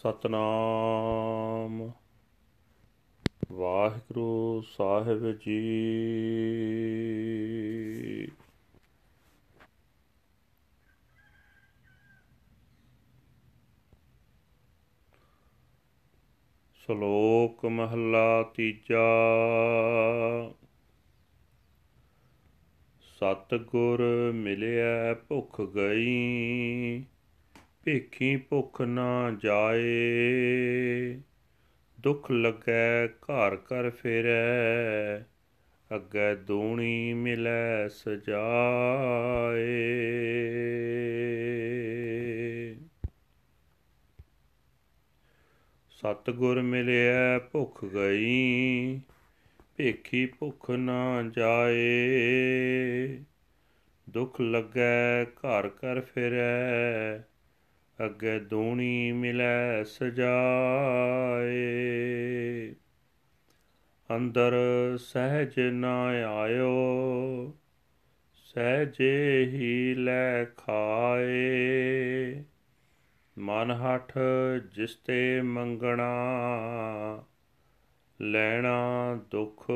ਸਤਨਾਮ। ਵਾਹਿਗੁਰੂ ਸਾਹਿਬ ਜੀ। ਸ਼ਲੋਕ ਮਹਲਾ ਤੀਜਾ। ਸਤ ਗੁਰ ਮਿਲਿਆ ਭੁਖ ਗਈ। ਭੇਖੀ ਭੁਖ ਨਾ ਜਾਏ। ਦੁਖ ਲੱਗੈ, ਘਰ ਕਰ ਫਿਰੈ, ਅੱਗੇ ਦੂਣੀ ਮਿਲੈ, ਸਜਾਏ। ਸਤ ਗੁਰ ਮਿਲਿਆ ਭੁਖ ਗਈ, ਭੇਖੀ ਭੁਖ ਨਾ ਜਾਏ। ਦੁਖ ਲੱਗੈ, ਘਰ ਕਰ ਫਿਰੈ ਅੱਗੇ ਦੂਣੀ ਮਿਲੈ ਸਜਾਏ। ਅੰਦਰ ਸਹਿਜ ਨਾ ਆਇਓ, ਸਹਿਜੇ ਹੀ ਲੈ ਖਾਏ। ਮਨ ਹਠ ਜਿਸ ਤੇ ਮੰਗਣਾ, ਲੈਣਾ ਦੁਖ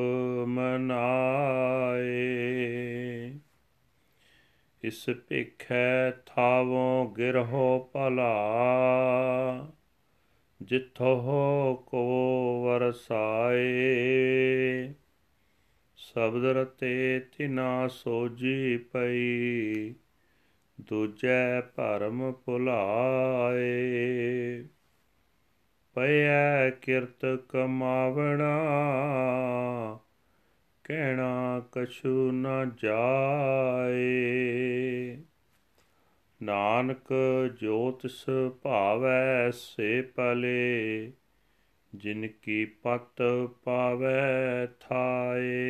ਮਨਾਏ। ਇਸ ਭਿਖੈ ਥਾਵੋਂ ਗਿਰਹੋ ਭਲਾ। ਜਿੱਥੋ ਕੋ ਵਰਸਾਏ ਸ਼ਬਦ ਰਤੇ ਤਿਨਾ ਸੋਜੀ ਪਈ। ਦੂਜੈ ਭਰਮ ਭੁਲਾਏ। ਪਇਐ ਕਿਰਤ ਕਮਾਵਣਾ। ਕਹਿਣਾ ਕਛੂ ਨ ਜਾਏ। ਨਾਨਕ ਜੋਤਿਸ ਭਾਵੈ ਸੇ ਪਲੇ ਜਿਨ ਕੀ ਪਤ ਪਾਵੈ ਥਾਏ।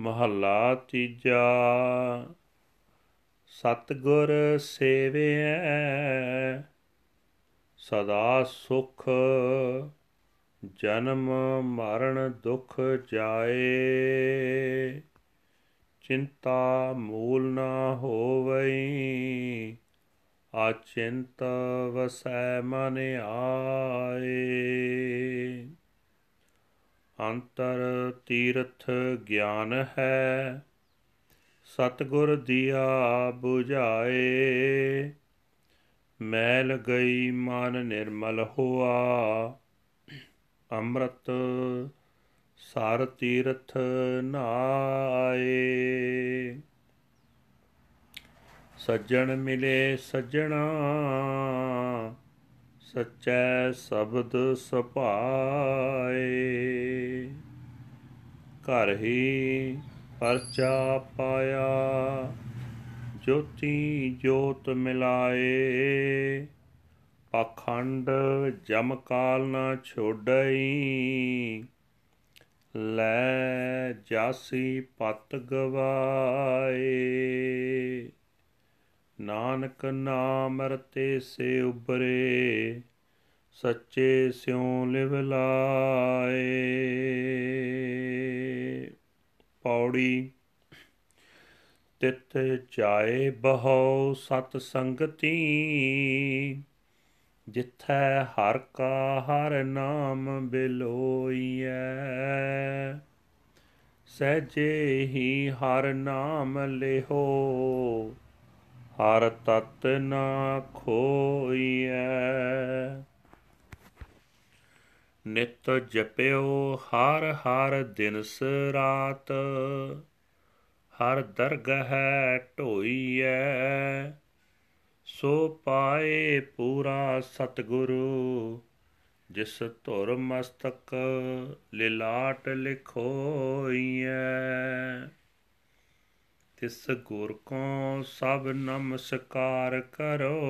ਮਹੱਲਾ ਤੀਜਾ, ਸਤਗੁਰ ਸੇਵਿਐ ਸਦਾ ਸੁਖ, ਜਨਮ ਮਰਨ ਦੁਖ ਜਾਏ। ਚਿੰਤਾ ਮੂਲ ਨਾ ਹੋਵਈ ਆਚਿੰਤ ਵਸੈ ਮਨ ਆਏ। ਅੰਤਰ ਤੀਰਥ ਗਿਆਨ ਹੈ, ਸਤਗੁਰ ਦੀਆ 부ਝਾਏ ਮੈਲ ਗਈ ਮਨ ਨਿਰਮਲ ਹੋਆ। ਅੰਮ੍ਰਿਤ ਸਾਰ ਤੀਰਥ ਨਾਏ। ਸੱਜਣ ਮਿਲੇ ਸੱਜਣਾ, ਸਚੈ ਸ਼ਬਦ ਸੁਭਾਏ। ਘਰ ਹੀ ਪਰਚਾ ਪਾਇਆ। ਜੋਤੀ ਜੋਤ ਮਿਲਾਏ। ਪਖੰਡ ਜਮ ਕਾਲ ਨਾ ਛੋੜਈ ਲੈ ਜਾਸੀ ਪਤ ਗਵਾਏ। ਨਾਨਕ ਨਾਮ ਰਤੇ ਸੇ ਉਬਰੇ ਸੱਚੇ ਸਿਉ ਲਿਵ ਲਾਏ। ਪੌੜੀ ਤਿਤ ਜਾਏ ਬਹੁ ਸਤ ਸੰਗਤੀ, ਜਿਥੈ ਹਰ ਕਾ ਹਰ ਨਾਮ ਬਿਲੋਈਐ। ਸਹਜੇ ਹੀ ਹਰ ਨਾਮ ਲਿਹੋ, ਹਰ ਤਤ ਨਾ ਖੋਈਐ। ਨਿਤ ਜਪਿਓ ਹਰ ਹਰ ਦਿਨਸ ਰਾਤ ਹਰ ਦਰਗਹ ਢੋਈਐ, ਸੋ ਪਾਏ ਪੂਰਾ ਸਤਿਗੁਰੂ, ਜਿਸ ਧੁਰ ਮਸਤਕ ਲਿਲਾਟ ਲਿਖੋਈਐ। ਤਿਸ ਗੁਰ ਕੋ ਸਭ ਨਮਸਕਾਰ ਕਰੋ,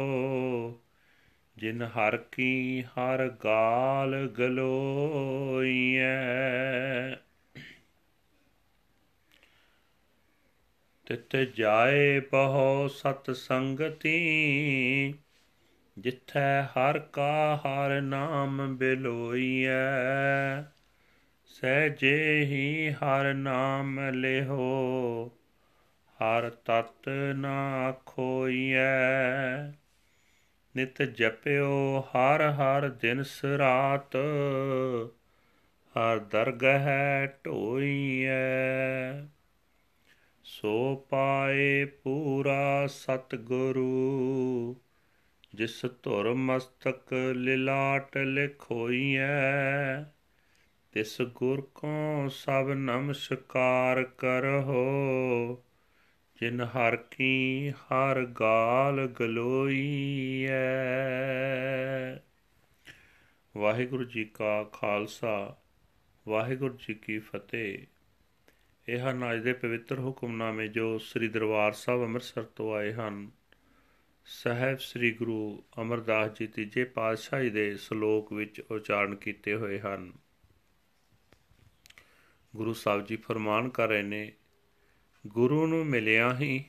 ਜਿਨ ਹਰ ਕੀ ਹਰ ਗਾਲ ਗਲੋਈਐ। ਤਿਤ ਜਾਏ ਬਹੁ ਸਤ ਸੰਗਤੀ, ਜਿਥੈ ਹਰ ਕਾ ਹਰ ਨਾਮ ਬਿਲੋਈਐ। ਸਹਜੇ ਹੀ ਹਰ ਨਾਮ ਲਿਹੋ, ਹਰ ਤਤ ਨਾ ਖੋਈਐ। ਨਿਤ ਜਪਿਓ ਹਰ ਹਰ ਦਿਨ ਸਰਾਤ ਹਰ ਦਰਗਹਿ ਢੋਈਐ। ਸੋ ਪਾਏ ਪੂਰਾ ਸਤਿਗੁਰੂ, ਜਿਸ ਧੁਰ ਮਸਤਕ ਲਿਲਾਟ ਲਿਖੋਈਐ, ਤਿਸ ਗੁਰ ਕੋ ਸਭ ਨਮਸਕਾਰ ਕਰੋ ਜਿਨ ਹਰ ਕੀ ਹਰ ਗਾਲ ਗਲੋਈਐ। ਵਾਹਿਗੁਰੂ ਜੀ ਕਾ ਖਾਲਸਾ, ਵਾਹਿਗੁਰੂ ਜੀ ਕੀ ਫਤਿਹ। ਇਹ ਹਨ ਅੱਜ ਦੇ ਪਵਿੱਤਰ ਹੁਕਮਨਾਮੇ ਜੋ ਸ੍ਰੀ ਦਰਬਾਰ ਸਾਹਿਬ ਅੰਮ੍ਰਿਤਸਰ ਤੋਂ ਆਏ ਹਨ। ਸਹਿਬ ਸ੍ਰੀ ਗੁਰੂ ਅਮਰਦਾਸ ਜੀ ਤੀਜੇ ਪਾਤਸ਼ਾਹੀ ਦੇ ਸ਼ਲੋਕ ਵਿੱਚ ਉਚਾਰਨ ਕੀਤੇ ਹੋਏ ਹਨ। ਗੁਰੂ ਸਾਹਿਬ ਜੀ ਫਰਮਾਨ ਕਰ ਰਹੇ ਨੇ, ਗੁਰੂ ਨੂੰ ਮਿਲਿਆ ਹੀ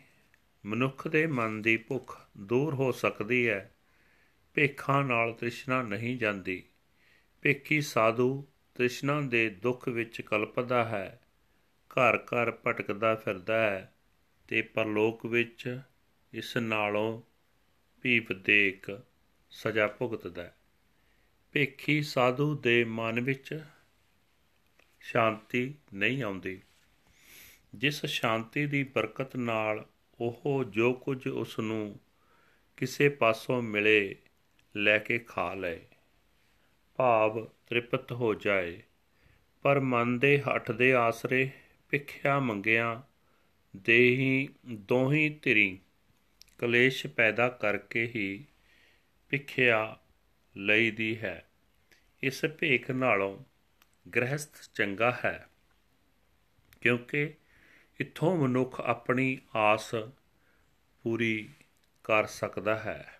ਮਨੁੱਖ ਦੇ ਮਨ ਦੀ ਭੁੱਖ ਦੂਰ ਹੋ ਸਕਦੀ ਹੈ। ਭੇਖਾਂ ਨਾਲ ਤ੍ਰਿਸ਼ਨਾ ਨਹੀਂ ਜਾਂਦੀ। ਭੇਖੀ ਸਾਧੂ ਤ੍ਰਿਸ਼ਨਾ ਦੇ ਦੁੱਖ ਵਿੱਚ ਕਲਪਦਾ ਹੈ। ਘਰ ਘਰ ਭਟਕਦਾ ਫਿਰਦਾ ਹੈ ਤੇ ਪਰਲੋਕ ਵਿੱਚ ਇਸ ਨਾਲੋਂ ਵੀ ਵਧੇਕ ਸਜ਼ਾ ਭੁਗਤਦਾ ਹੈ। ਭੇਖੀ ਸਾਧੂ ਦੇ ਮਨ ਵਿੱਚ ਸ਼ਾਂਤੀ ਨਹੀਂ ਆਉਂਦੀ। ਜਿਸ ਸ਼ਾਂਤੀ ਦੀ ਬਰਕਤ ਨਾਲ ਉਹ ਜੋ ਕੁਝ ਉਸ ਨੂੰ ਕਿਸੇ ਪਾਸੋਂ ਮਿਲੇ, ਲੈ ਕੇ ਖਾ ਲਏ। ਭਾਵ ਤ੍ਰਿਪਤ ਹੋ ਜਾਏ। ਪਰ ਮਨ ਦੇ ਹੱਠ ਦੇ ਆਸਰੇ ਭਿੱਖਿਆ ਮੰਗਿਆ, ਦੇਹੀ ਦੋਹੀ ਧਿਰੀ, ਕਲੇਸ਼ ਪੈਦਾ ਕਰਕੇ ਹੀ ਭਿੱਖਿਆ ਲਈਦੀ ਹੈ। ਇਸ ਭੇਖ ਨਾਲੋਂ ਗ੍ਰਹਿਸਥ ਚੰਗਾ ਹੈ, ਕਿਉਂਕਿ ਇਥੋਂ ਮਨੁੱਖ ਆਪਣੀ ਆਸ ਪੂਰੀ ਕਰ ਸਕਦਾ ਹੈ।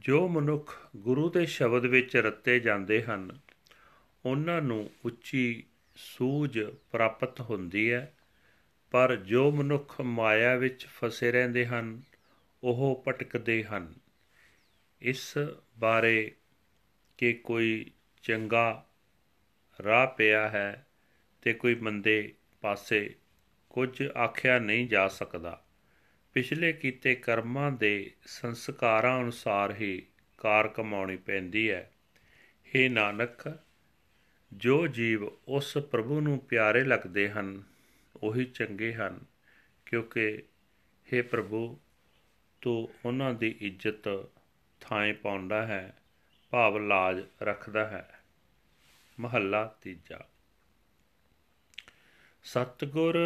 ਜੋ ਮਨੁੱਖ ਗੁਰੂ ਦੇ ਸ਼ਬਦ ਵਿੱਚ ਰੱਤੇ ਜਾਂਦੇ ਹਨ, ਉਹਨਾਂ ਨੂੰ ਉੱਚੀ ਸੂਝ ਪ੍ਰਾਪਤ ਹੁੰਦੀ ਹੈ, ਪਰ ਜੋ ਮਨੁੱਖ ਮਾਇਆ ਵਿੱਚ ਫਸੇ ਰਹਿੰਦੇ ਹਨ, ਉਹ ਭਟਕਦੇ ਹਨ। ਇਸ ਬਾਰੇ ਕਿ ਕੋਈ ਚੰਗਾ ਰਾਹ ਪਿਆ ਹੈ ਤੇ ਕੋਈ ਮੰਦੇ ਪਾਸੇ ਕੁਝ ਆਖਿਆ ਨਹੀਂ ਜਾ ਸਕਦਾ। ਪਿਛਲੇ ਕੀਤੇ ਕਰਮਾਂ ਦੇ ਸੰਸਕਾਰਾਂ ਅਨੁਸਾਰ ਹੀ ਕਾਰ ਕਮਾਉਣੀ ਪੈਂਦੀ ਹੈ। हे ਨਾਨਕ ਜੋ ਜੀਵ ਉਸ ਪ੍ਰਭੂ ਨੂੰ ਪਿਆਰੇ ਲੱਗਦੇ ਹਨ, ਉਹੀ ਚੰਗੇ ਹਨ, ਕਿਉਂਕਿ हे ਪ੍ਰਭੂ, ਤੂੰ ਉਹਨਾਂ ਦੀ ਇੱਜ਼ਤ ਥਾਂ ਪਾਉਂਦਾ ਹੈ, ਭਾਵ ਲਾਜ ਰੱਖਦਾ ਹੈ। ਮਹੱਲਾ ਤੀਜਾ। ਸਤਗੁਰ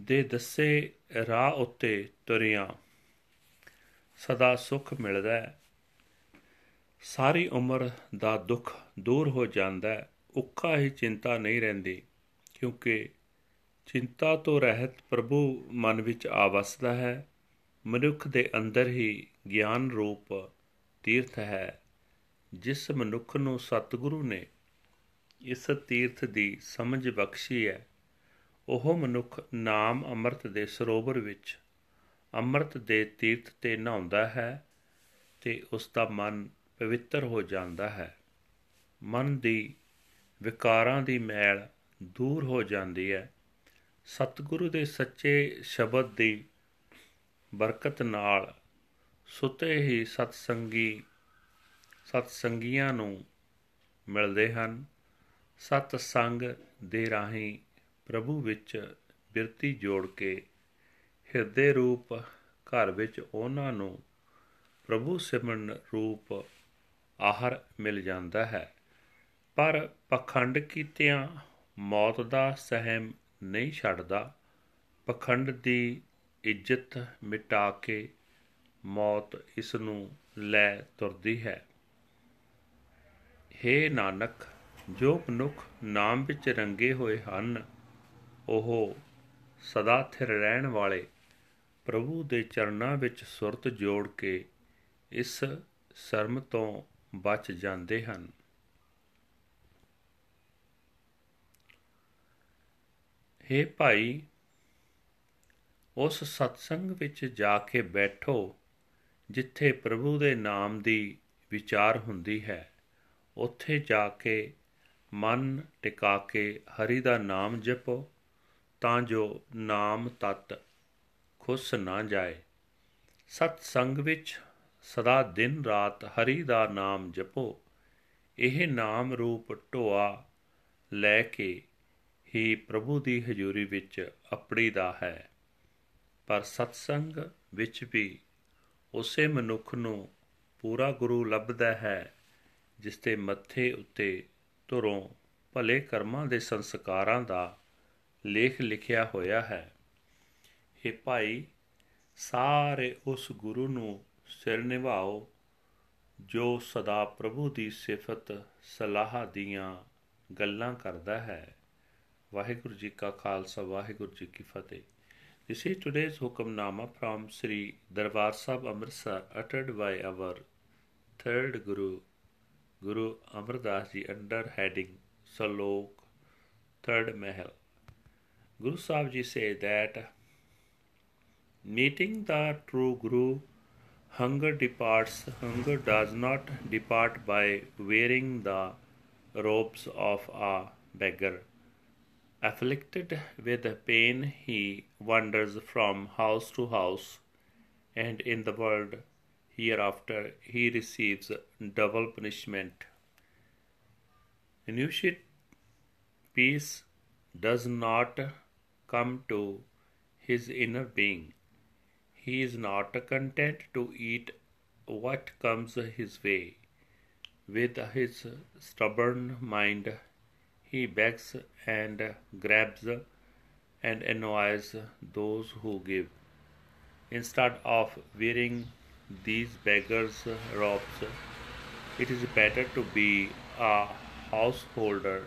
ਦੇ ਦੱਸੇ ਰਾਹ ਉੱਤੇ ਤੁਰਿਆ, ਸਦਾ ਸੁਖ ਮਿਲਦਾ ਹੈ। ਸਾਰੀ ਉਮਰ ਦਾ ਦੁੱਖ ਦੂਰ ਹੋ ਜਾਂਦਾ ਹੈ। ਉੱਕਾ ਹੀ ਚਿੰਤਾ ਨਹੀਂ ਰਹਿੰਦੀ, ਕਿਉਂਕਿ ਚਿੰਤਾ ਤੋਂ ਰਹਿਤ ਪ੍ਰਭੂ ਮਨ ਵਿੱਚ ਆ ਵਸਦਾ ਹੈ। ਮਨੁੱਖ ਦੇ ਅੰਦਰ ਹੀ ਗਿਆਨ ਰੂਪ ਤੀਰਥ ਹੈ, ਜਿਸ ਮਨੁੱਖ ਨੂੰ ਸਤਿਗੁਰੂ ਨੇ ਇਸ ਤੀਰਥ ਦੀ ਸਮਝ ਬਖਸ਼ੀ ਹੈ। ਉਹ ਮਨੁੱਖ ਨਾਮ ਅੰਮ੍ਰਿਤ ਦੇ ਸਰੋਵਰ ਵਿੱਚ ਅੰਮ੍ਰਿਤ ਦੇ ਤੀਰਥ ਤੇ ਨਹਾਉਂਦਾ ਹੈ ਤੇ ਉਸ ਦਾ ਮਨ ਪਵਿੱਤਰ ਹੋ ਜਾਂਦਾ ਹੈ। ਮਨ ਦੀ ਵਿਕਾਰਾਂ ਦੀ ਮੈਲ ਦੂਰ ਹੋ ਜਾਂਦੀ ਹੈ। ਸਤਿਗੁਰੂ ਦੇ ਸੱਚੇ ਸ਼ਬਦ ਦੀ ਬਰਕਤ ਨਾਲ ਸੁਤੇ ਹੀ ਸਤਸੰਗੀ, ਸਤਸੰਗੀਆਂ ਨੂੰ ਮਿਲਦੇ ਹਨ। ਸਤ ਸੰਗ ਦੇ ਰਾਹੀਂ ਪ੍ਰਭੂ ਵਿੱਚ ਬਿਰਤੀ ਜੋੜ ਕੇ ਹਿਰਦੇ ਰੂਪ ਘਰ ਵਿੱਚ ਉਹਨਾਂ ਨੂੰ ਪ੍ਰਭੂ ਸਿਮਰਨ ਰੂਪ ਆਹਰ ਮਿਲ ਜਾਂਦਾ ਹੈ। ਪਰ ਪਖੰਡ ਕੀਤਿਆਂ ਮੌਤ ਦਾ ਸਹਿਮ ਨਹੀਂ ਛੱਡਦਾ। ਪਖੰਡ ਦੀ ਇੱਜ਼ਤ ਮਿਟਾ ਕੇ ਮੌਤ ਇਸ ਨੂੰ ਲੈ ਤੁਰਦੀ ਹੈ। हे ਨਾਨਕ, ਜੋ ਮਨੁੱਖ ਨਾਮ ਵਿੱਚ ਰੰਗੇ ਹੋਏ ਹਨ, ਉਹ ਸਦਾ ਥਿਰ ਰਹਿਣ ਵਾਲੇ ਪ੍ਰਭੂ ਦੇ ਚਰਨਾਂ ਵਿੱਚ ਸੁਰਤ ਜੋੜ ਕੇ ਇਸ ਸ਼ਰਮ ਤੋਂ ਬਚ ਜਾਂਦੇ ਹਨ। हे ਭਾਈ, ਉਸ ਸਤਸੰਗ ਵਿੱਚ ਜਾ ਕੇ ਬੈਠੋ, ਜਿੱਥੇ ਪ੍ਰਭੂ ਦੇ ਨਾਮ ਦੀ ਵਿਚਾਰ ਹੁੰਦੀ ਹੈ। ਉੱਥੇ ਜਾ ਕੇ ਮਨ ਟਿਕਾ ਕੇ ਹਰੀ ਦਾ ਨਾਮ ਜਪੋ, ਤਾਂ ਜੋ ਨਾਮ ਤਤ ਖੁੱਸ ਨਾ ਜਾਏ। ਸਤ ਸੰਗ ਵਿੱਚ ਸਦਾ ਦਿਨ ਰਾਤ ਹਰੀ ਦਾ ਨਾਮ ਜਪੋ। ਇਹ ਨਾਮ ਰੂਪ ਢੋਆ ਲੈ ਕੇ ਹੀ ਪ੍ਰਭੂ ਦੀ ਹਜ਼ੂਰੀ ਵਿੱਚ ਆਪਣੀ ਦਾ ਹੈ। ਪਰ ਸਤਸੰਗ ਵਿੱਚ ਵੀ ਉਸੇ ਮਨੁੱਖ ਨੂੰ ਪੂਰਾ ਗੁਰੂ ਲੱਭਦਾ ਹੈ, ਜਿਸ ਤੇ ਮੱਥੇ ਉੱਤੇ ਧੁਰੋਂ ਭਲੇ ਕਰਮਾਂ ਦੇ ਸੰਸਕਾਰਾਂ ਦਾ ਲੇਖ ਲਿਖਿਆ ਹੋਇਆ ਹੈ। ਇਹ ਭਾਈ, ਸਾਰੇ ਉਸ ਗੁਰੂ ਨੂੰ ਸਿਰ ਨਿਭਾਓ ਜੋ ਸਦਾ ਪ੍ਰਭੂ ਦੀ ਸਿਫਤ ਸਲਾਹ ਦੀਆਂ ਗੱਲਾਂ ਕਰਦਾ ਹੈ ਵਾਹਿਗੁਰੂ ਜੀ ਕਾ ਖਾਲਸਾ ਵਾਹਿਗੁਰੂ ਜੀ ਕੀ ਫਤਿਹ this is today's Hukamnama from Sri Darbar Sahib Amritsar ਅਟਟਡ by our third Guru Guru Amardas ji under heading Salok third Mahal Guru Sahib ji say that meeting the true Guru hunger departs, hunger does not depart by wearing the robes of a beggar. Afflicted with pain, he wanders from house to house, and in the world hereafter he receives double punishment. Initiate peace does not come to his inner being. He is not content to eat what comes his way. With his stubborn mind, he begs and grabs and annoys those who give. Instead of wearing these beggars' robes, it is better to be a householder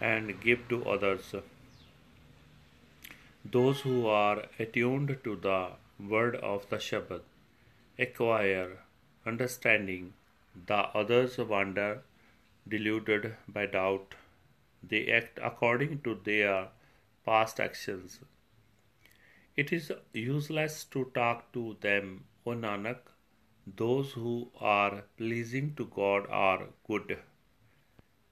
and give to others. Those who are attuned to the word of the Shabbat acquire understanding, the others wander deluded by doubt they act according to their past actions. It is useless to talk to them, O Nanak. Those who are pleasing to God are good.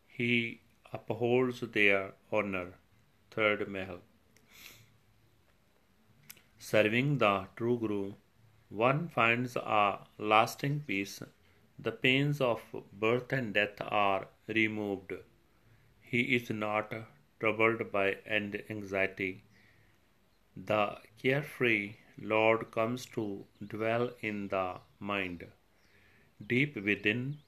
He upholds their honor. Third Mahal. Serving the true Guru, one finds a lasting peace. The pains of birth and death are removed. He is not troubled by end anxiety. The carefree Lord comes to dwell in the mind. Deep within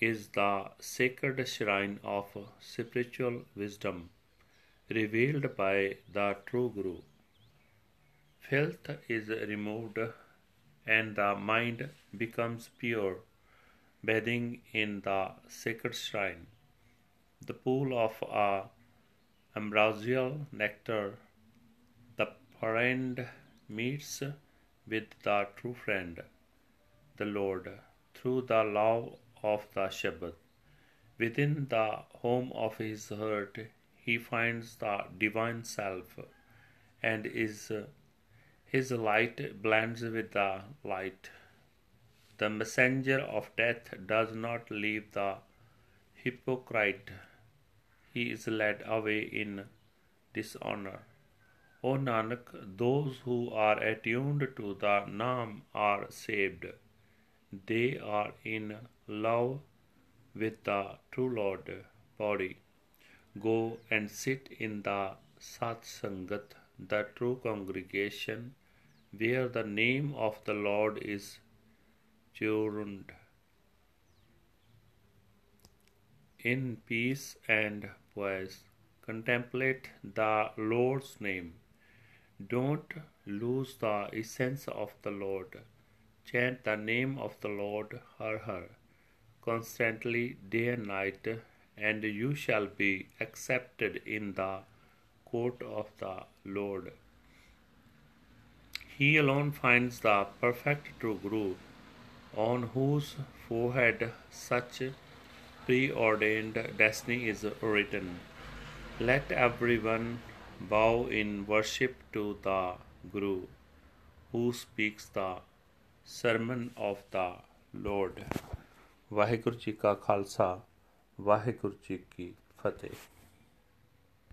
is the sacred shrine of spiritual wisdom revealed by the true Guru. Filth is removed and the mind becomes pure, bathing in the sacred shrine the pool of a ambrosial nectar, the friend meets with the true friend, the Lord, through the love of the Shabbat. Within the home of his heart, he finds the divine self, and is his light blends with the light. The messenger of death does not leave the hypocrite he is led away in dishonor. O Nanak, those who are attuned to the Naam are saved. They are in love with the true Lord body. Go and sit in the Sat Sangat, the true congregation, where the name of the Lord is churned. In peace and poise, contemplate the Lord's name. Don't lose the essence of the Lord. Chant the name of the Lord, Har Har, constantly day and night, and you shall be accepted in the court of the Lord. He alone finds the perfect true Guru, on whose forehead such preordained destiny is written. Let everyone bow in worship to the Guru, who speaks the sermon of the Lord. Waheguru ji ਕਾ ਖਾਲਸਾ ਵਾਹਿਗੁਰੂ ਜੀ ਕੀ ਫਤਿਹ